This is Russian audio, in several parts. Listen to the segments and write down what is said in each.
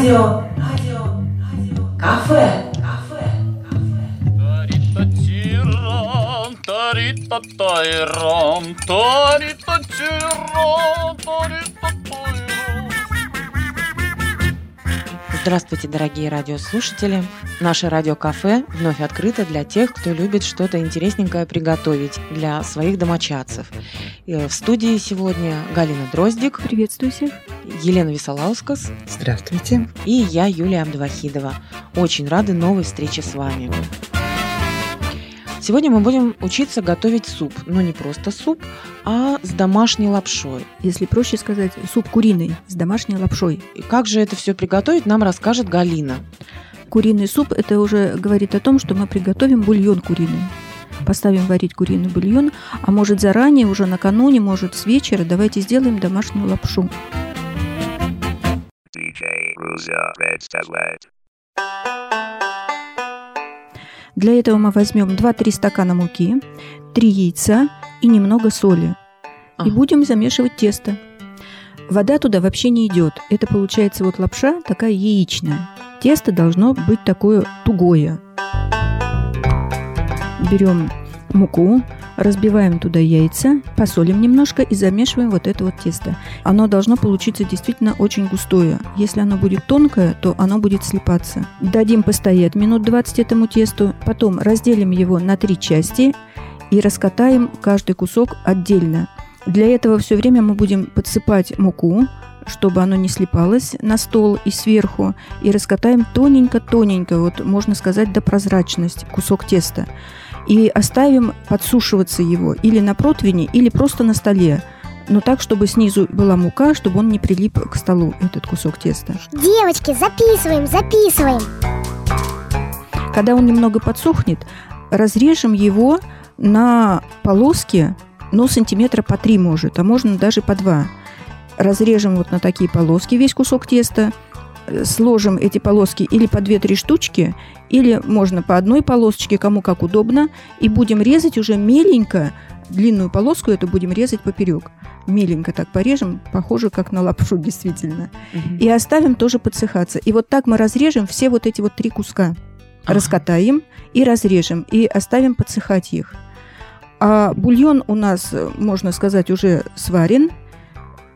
радио, радио, радио, кафе, кафе, Здравствуйте, дорогие радиослушатели! Наше радиокафе вновь открыто для тех, кто любит что-то интересненькое приготовить для своих домочадцев. Э, В студии сегодня Галина Дроздик, Приветствую всех. Елена Висолаускас Здравствуйте. и я, Юлия Абдвахидова. Очень рады новой встрече с вами. Сегодня мы будем учиться готовить суп, но не просто суп, а с домашней лапшой. Если проще сказать, суп куриный с домашней лапшой. И как же это все приготовить, нам расскажет Галина. Куриный суп – это уже говорит о том, что мы приготовим бульон куриный. Поставим варить куриный бульон, а может заранее, уже накануне, может с вечера, давайте сделаем домашнюю лапшу. DJ Ruza Red Для этого мы возьмем 2-3 стакана муки, 3 яйца и немного соли. И Ага. будем замешивать тесто. Вода туда вообще не идет. Это получается вот лапша такая яичная. Тесто должно быть такое тугое. Берем муку, разбиваем туда яйца, посолим немножко и замешиваем вот это вот тесто. Оно должно получиться действительно очень густое. Если оно будет тонкое, то оно будет слипаться. Дадим постоять минут 20 этому тесту, потом разделим его на три части и раскатаем каждый кусок отдельно. Для этого все время мы будем подсыпать муку, чтобы оно не слипалось на стол и сверху, и раскатаем тоненько-тоненько, вот можно сказать до прозрачности, кусок теста. И оставим подсушиваться его или на противне, или просто на столе. Но так, чтобы снизу была мука, чтобы он не прилип к столу, этот кусок теста. Девочки, записываем, записываем. Когда он немного подсохнет, разрежем его на полоски, ну, сантиметра по три может, а можно даже по два. Разрежем вот на такие полоски весь кусок теста, сложим эти полоски или по 2-3 штучки, или можно по одной полосочке, кому как удобно, и будем резать уже меленько, длинную полоску эту будем резать поперек. Меленько так порежем, похоже, как на лапшу действительно. И оставим тоже подсыхаться. И вот так мы разрежем все вот эти вот три куска. Ага. Раскатаем и разрежем, и оставим подсыхать их. А бульон у нас, можно сказать, уже сварен.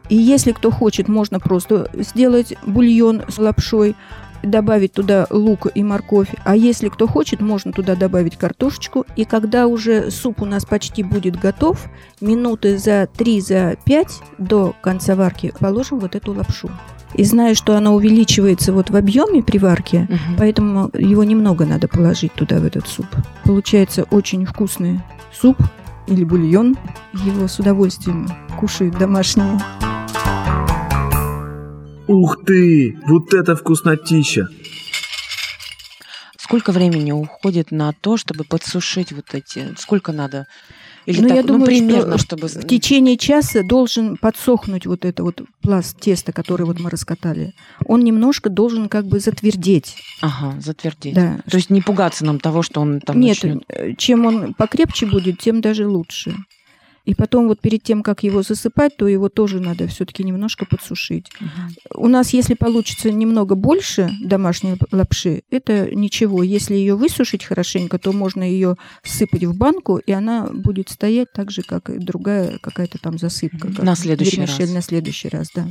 И если кто хочет, можно просто сделать бульон с лапшой, добавить туда лук и морковь. А если кто хочет, можно туда добавить картошечку. И когда уже суп у нас почти будет готов, минуты за 3 за 5 до конца варки положим вот эту лапшу. И зная, что она увеличивается вот в объеме при варке, Мгм. Поэтому его немного надо положить туда, в этот суп. Получается очень вкусный суп или бульон. Его с удовольствием кушают домашние. Ух ты! Вот это вкуснотища! Сколько времени уходит на то, чтобы подсушить вот эти? Сколько надо? Или Ну, так, я думаю, ну, примерно, что чтобы... В течение часа должен подсохнуть вот это вот пласт теста, который вот мы раскатали. Он немножко должен как бы затвердеть. Ага, затвердеть. Да. То есть не пугаться нам того, что он там Нет, начнет. э, чем он покрепче будет, тем даже лучше. И потом вот перед тем, как его засыпать, то его тоже надо все-таки немножко подсушить. Мгм. У нас, если получится немного больше домашней лапши, это ничего. Если ее высушить хорошенько, то можно ее сыпать в банку, и она будет стоять так же, как и другая какая-то там засыпка. как На следующий вермишель раз. На следующий раз, да.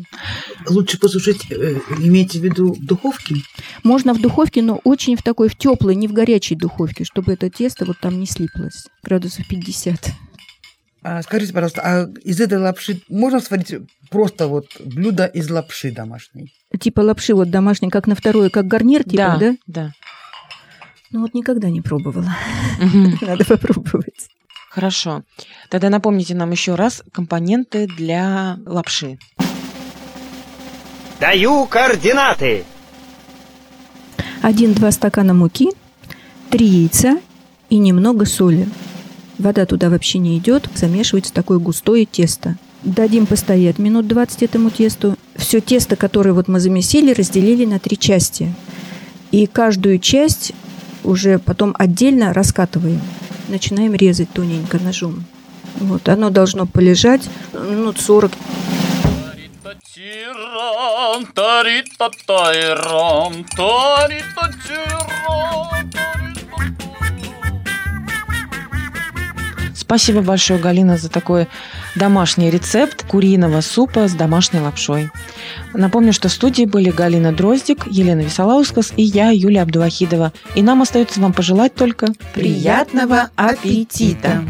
Лучше посушить, э, имейте в виду в духовке? Можно в духовке, но очень в такой, в теплой, не в горячей духовке, чтобы это тесто вот там не слиплось. Градусов 50. А, скажите, пожалуйста, а из этой лапши можно сварить просто вот блюдо из лапши домашней? Типа лапши вот домашней, как на второе, как гарнир, типа, да? да, да. Ну вот никогда не пробовала. Надо попробовать. Хорошо. Тогда напомните нам еще раз компоненты для лапши. Даю координаты. 1-2 стакана муки, 3 яйца и немного соли. Вода туда вообще не идет, замешивается такое густое тесто. Дадим постоять минут 20 этому тесту. Все тесто, которое вот мы замесили, разделили на три части. И каждую часть уже потом отдельно раскатываем. Начинаем резать тоненько ножом. Вот, оно должно полежать минут 40. Тиран, тарита тайран, Спасибо большое, Галина, за такой домашний рецепт куриного супа с домашней лапшой. Напомню, что в студии были Галина Дроздик, Елена Висолаускас и я, Юлия Абдувахидова. И нам остается вам пожелать только Приятного аппетита!